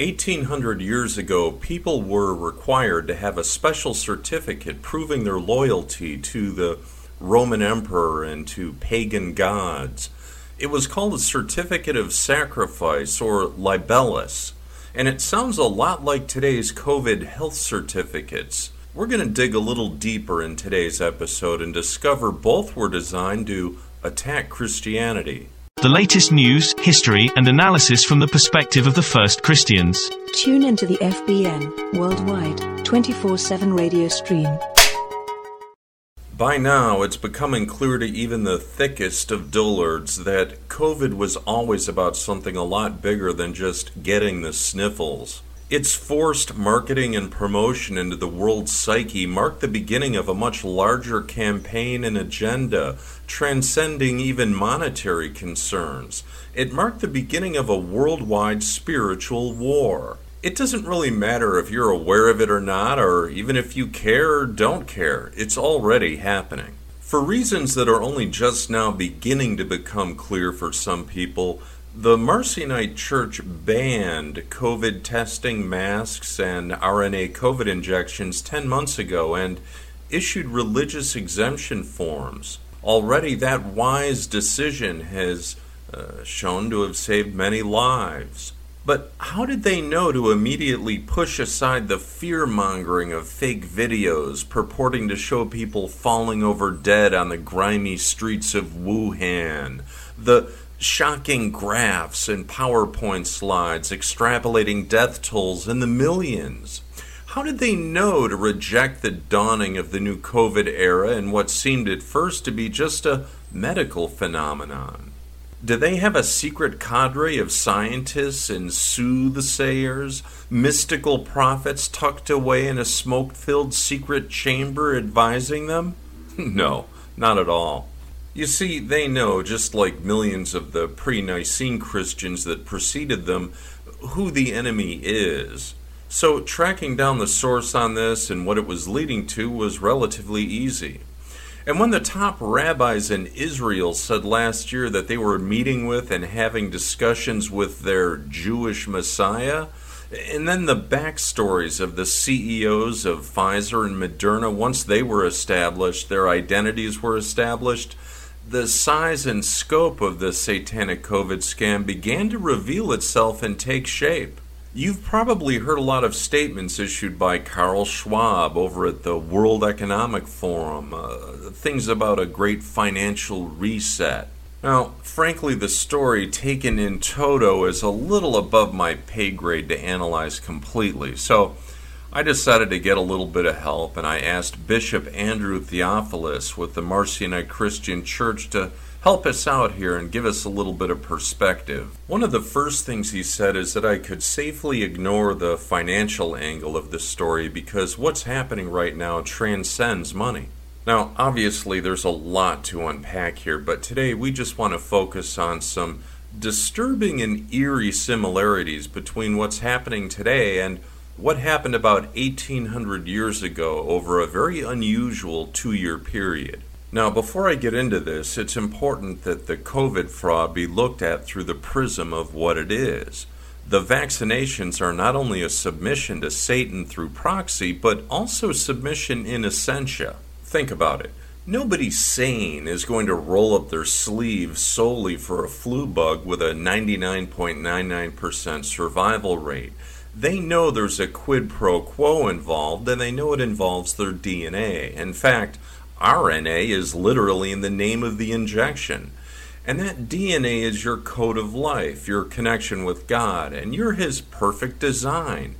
1800 years ago, people were required to have a special certificate proving their loyalty to the Roman Emperor and to pagan gods. It was called a certificate of sacrifice or libellus, and it sounds a lot like today's COVID health certificates. We're going to dig a little deeper in today's episode and discover both were designed to attack Christianity. The latest news, history, and analysis from the perspective of the first Christians. Tune into the FBN Worldwide 24 7 radio stream. By now, it's becoming clear to even the thickest of dullards that COVID was always about something a lot bigger than just getting the sniffles. Its forced marketing and promotion into the world's psyche marked the beginning of a much larger campaign and agenda, transcending even monetary concerns. It marked the beginning of a worldwide spiritual war. It doesn't really matter if you're aware of it or not, or even if you care or don't care, it's already happening. For reasons that are only just now beginning to become clear for some people, the Marcionite Church banned COVID testing, masks, and RNA COVID injections 10 months ago and issued religious exemption forms. Already, that wise decision has uh, shown to have saved many lives. But how did they know to immediately push aside the fear mongering of fake videos purporting to show people falling over dead on the grimy streets of Wuhan? The shocking graphs and PowerPoint slides extrapolating death tolls in the millions. How did they know to reject the dawning of the new COVID era in what seemed at first to be just a medical phenomenon? Do they have a secret cadre of scientists and soothsayers, mystical prophets tucked away in a smoke filled secret chamber advising them? No, not at all. You see, they know, just like millions of the pre Nicene Christians that preceded them, who the enemy is. So, tracking down the source on this and what it was leading to was relatively easy. And when the top rabbis in Israel said last year that they were meeting with and having discussions with their Jewish Messiah, and then the backstories of the CEOs of Pfizer and Moderna, once they were established, their identities were established, the size and scope of the satanic COVID scam began to reveal itself and take shape. You've probably heard a lot of statements issued by Carl Schwab over at the World Economic Forum, uh, things about a great financial reset. Now, frankly, the story taken in toto is a little above my pay grade to analyze completely, so I decided to get a little bit of help, and I asked Bishop Andrew Theophilus with the Marcionite Christian Church to help us out here and give us a little bit of perspective. One of the first things he said is that I could safely ignore the financial angle of this story because what's happening right now transcends money. Now, obviously, there's a lot to unpack here, but today we just want to focus on some disturbing and eerie similarities between what's happening today and what happened about 1800 years ago over a very unusual two year period. Now, before I get into this, it's important that the COVID fraud be looked at through the prism of what it is. The vaccinations are not only a submission to Satan through proxy, but also submission in essentia. Think about it. Nobody sane is going to roll up their sleeves solely for a flu bug with a 99.99% survival rate they know there's a quid pro quo involved and they know it involves their DNA. In fact, RNA is literally in the name of the injection. And that DNA is your code of life, your connection with God, and you're His perfect design.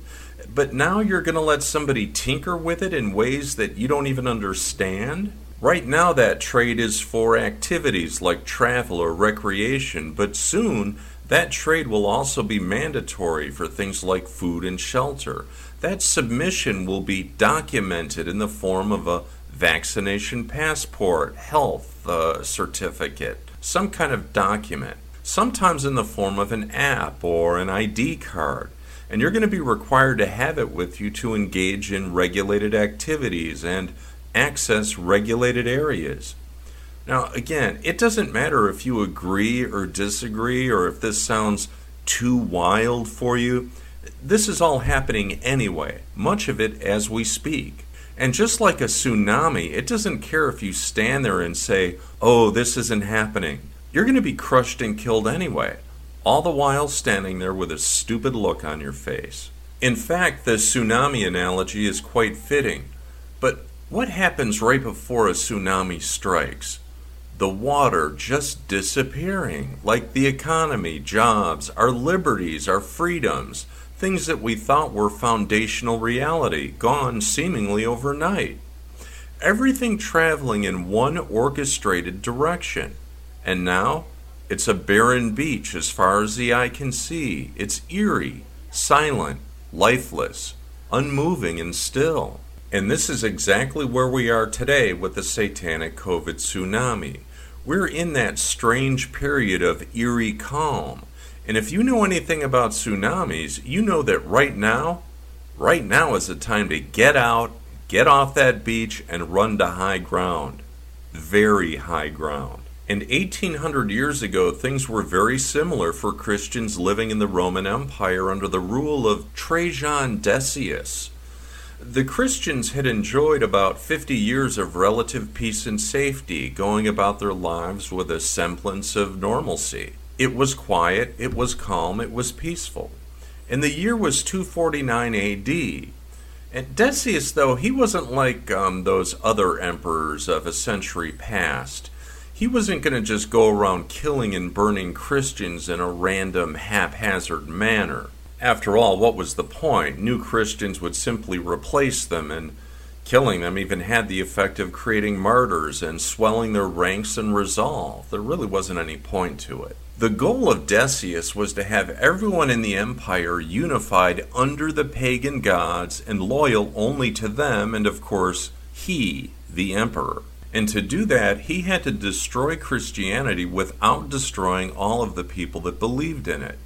But now you're going to let somebody tinker with it in ways that you don't even understand? Right now, that trade is for activities like travel or recreation, but soon that trade will also be mandatory for things like food and shelter. That submission will be documented in the form of a vaccination passport, health uh, certificate, some kind of document, sometimes in the form of an app or an ID card. And you're going to be required to have it with you to engage in regulated activities and access regulated areas. Now, again, it doesn't matter if you agree or disagree or if this sounds too wild for you. This is all happening anyway, much of it as we speak. And just like a tsunami, it doesn't care if you stand there and say, oh, this isn't happening. You're going to be crushed and killed anyway, all the while standing there with a stupid look on your face. In fact, the tsunami analogy is quite fitting. But what happens right before a tsunami strikes? The water just disappearing, like the economy, jobs, our liberties, our freedoms, things that we thought were foundational reality, gone seemingly overnight. Everything traveling in one orchestrated direction. And now, it's a barren beach as far as the eye can see. It's eerie, silent, lifeless, unmoving, and still. And this is exactly where we are today with the satanic COVID tsunami. We're in that strange period of eerie calm. And if you know anything about tsunamis, you know that right now, right now is the time to get out, get off that beach, and run to high ground. Very high ground. And 1800 years ago, things were very similar for Christians living in the Roman Empire under the rule of Trajan Decius. The Christians had enjoyed about 50 years of relative peace and safety, going about their lives with a semblance of normalcy. It was quiet, it was calm, it was peaceful. And the year was 249 AD. And Decius, though, he wasn't like um, those other emperors of a century past he wasn't going to just go around killing and burning Christians in a random, haphazard manner. After all, what was the point? New Christians would simply replace them, and killing them even had the effect of creating martyrs and swelling their ranks and resolve. There really wasn't any point to it. The goal of Decius was to have everyone in the empire unified under the pagan gods and loyal only to them, and of course, he, the emperor. And to do that, he had to destroy Christianity without destroying all of the people that believed in it.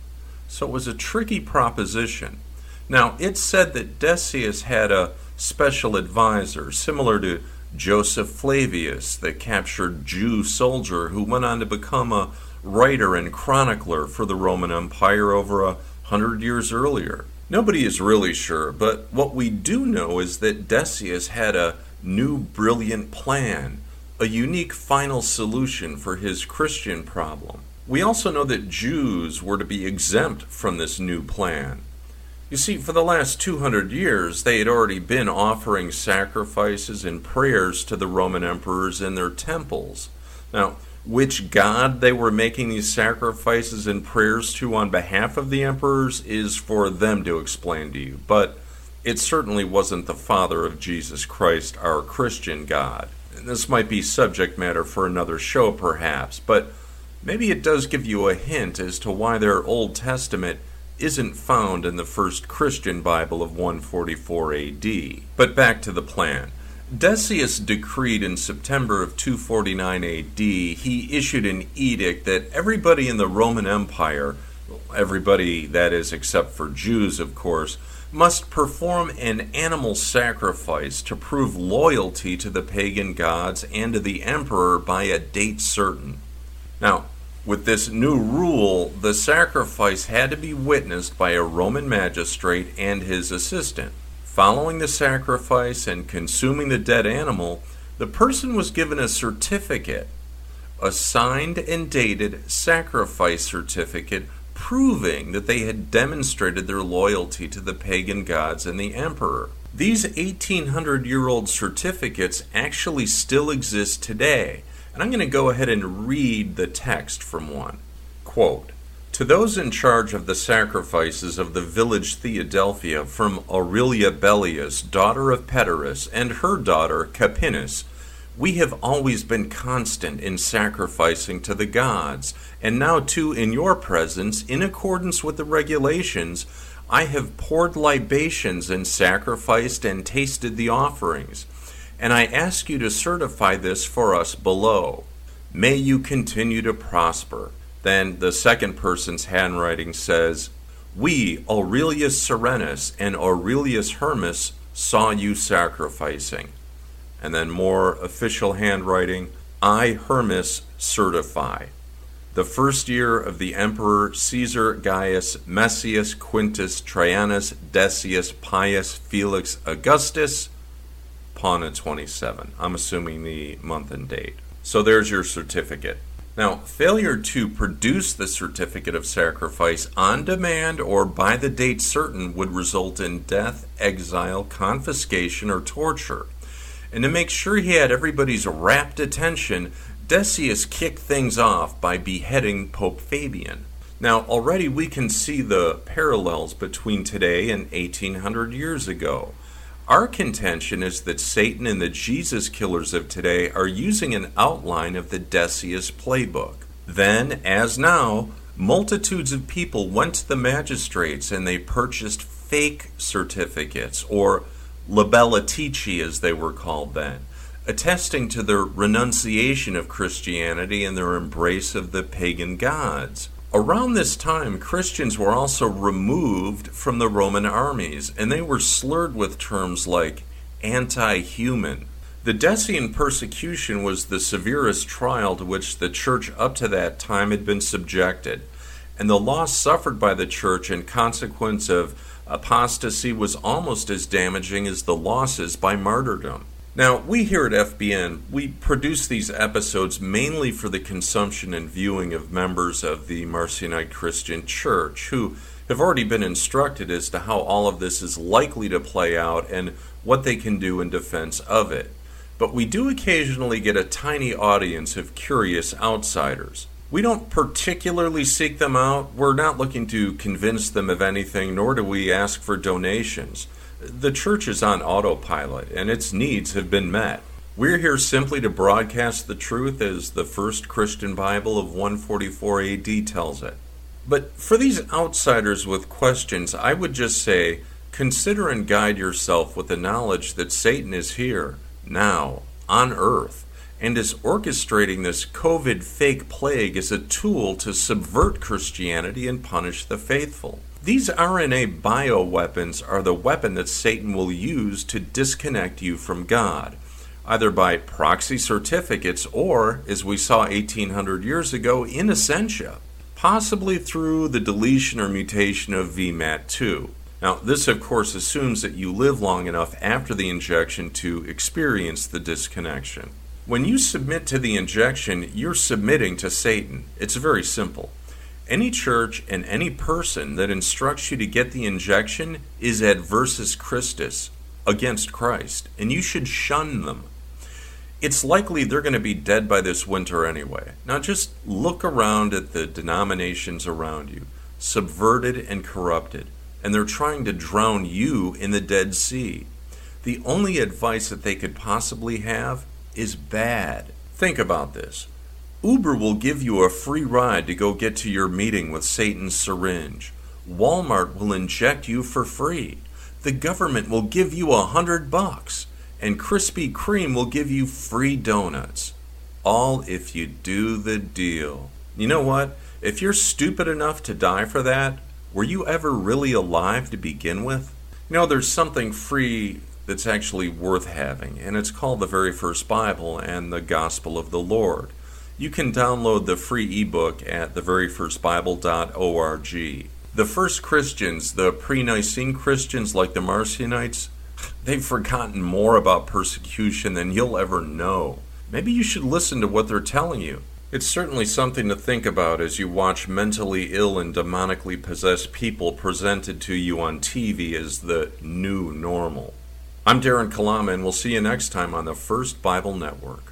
So it was a tricky proposition. Now, it's said that Decius had a special advisor, similar to Joseph Flavius, the captured Jew soldier who went on to become a writer and chronicler for the Roman Empire over a hundred years earlier. Nobody is really sure, but what we do know is that Decius had a new brilliant plan, a unique final solution for his Christian problem. We also know that Jews were to be exempt from this new plan. You see, for the last 200 years, they had already been offering sacrifices and prayers to the Roman emperors in their temples. Now, which god they were making these sacrifices and prayers to on behalf of the emperors is for them to explain to you. But it certainly wasn't the Father of Jesus Christ, our Christian God. And this might be subject matter for another show, perhaps, but maybe it does give you a hint as to why their Old Testament isn't found in the first Christian Bible of 144 AD. But back to the plan. Decius decreed in September of 249 AD, he issued an edict that everybody in the Roman Empire, everybody that is except for Jews, of course, must perform an animal sacrifice to prove loyalty to the pagan gods and to the emperor by a date certain. Now, with this new rule, the sacrifice had to be witnessed by a Roman magistrate and his assistant. Following the sacrifice and consuming the dead animal, the person was given a certificate, a signed and dated sacrifice certificate proving that they had demonstrated their loyalty to the pagan gods and the emperor. These 1800 year old certificates actually still exist today, and I'm going to go ahead and read the text from one. Quote, to those in charge of the sacrifices of the village Theadelphia from Aurelia Bellias, daughter of Peterus, and her daughter Capinus, we have always been constant in sacrificing to the gods, and now too in your presence, in accordance with the regulations, I have poured libations and sacrificed and tasted the offerings. And I ask you to certify this for us below. May you continue to prosper. Then the second person's handwriting says, We, Aurelius Serenus and Aurelius Hermas, saw you sacrificing and then more official handwriting I, Hermas, certify. the first year of the Emperor Caesar Gaius Messius Quintus Traianus Decius Pius Felix Augustus, Pauna 27. I'm assuming the month and date. So there's your certificate. Now, failure to produce the certificate of sacrifice on demand or by the date certain would result in death, exile, confiscation, or torture. And to make sure he had everybody's rapt attention, Decius kicked things off by beheading Pope Fabian. Now, already we can see the parallels between today and 1800 years ago. Our contention is that Satan and the Jesus killers of today are using an outline of the Decius playbook. Then, as now, multitudes of people went to the magistrates and they purchased fake certificates, or libellatici as they were called then, attesting to their renunciation of Christianity and their embrace of the pagan gods. Around this time, Christians were also removed from the Roman armies, and they were slurred with terms like anti human. The Decian persecution was the severest trial to which the church up to that time had been subjected, and the loss suffered by the church in consequence of apostasy was almost as damaging as the losses by martyrdom. Now, we here at FBN, we produce these episodes mainly for the consumption and viewing of members of the Marcionite Christian Church who have already been instructed as to how all of this is likely to play out and what they can do in defense of it. But we do occasionally get a tiny audience of curious outsiders. We don't particularly seek them out. We're not looking to convince them of anything, nor do we ask for donations. The church is on autopilot, and its needs have been met. We're here simply to broadcast the truth as the first Christian Bible of 144 AD tells it. But for these outsiders with questions, I would just say consider and guide yourself with the knowledge that Satan is here, now, on earth, and is orchestrating this COVID fake plague as a tool to subvert Christianity and punish the faithful. These RNA bioweapons are the weapon that Satan will use to disconnect you from God, either by proxy certificates or, as we saw 1800 years ago, in absentia, possibly through the deletion or mutation of VMAT2. Now, this of course assumes that you live long enough after the injection to experience the disconnection. When you submit to the injection, you're submitting to Satan. It's very simple. Any church and any person that instructs you to get the injection is adversus Christus, against Christ, and you should shun them. It's likely they're going to be dead by this winter anyway. Now just look around at the denominations around you, subverted and corrupted, and they're trying to drown you in the Dead Sea. The only advice that they could possibly have is bad. Think about this. Uber will give you a free ride to go get to your meeting with Satan's syringe. Walmart will inject you for free. The government will give you a hundred bucks. And Krispy Kreme will give you free donuts. All if you do the deal. You know what? If you're stupid enough to die for that, were you ever really alive to begin with? You know, there's something free that's actually worth having, and it's called the very first Bible and the Gospel of the Lord. You can download the free ebook at theveryfirstbible.org. The first Christians, the pre Nicene Christians like the Marcionites, they've forgotten more about persecution than you'll ever know. Maybe you should listen to what they're telling you. It's certainly something to think about as you watch mentally ill and demonically possessed people presented to you on TV as the new normal. I'm Darren Kalama, and we'll see you next time on the First Bible Network.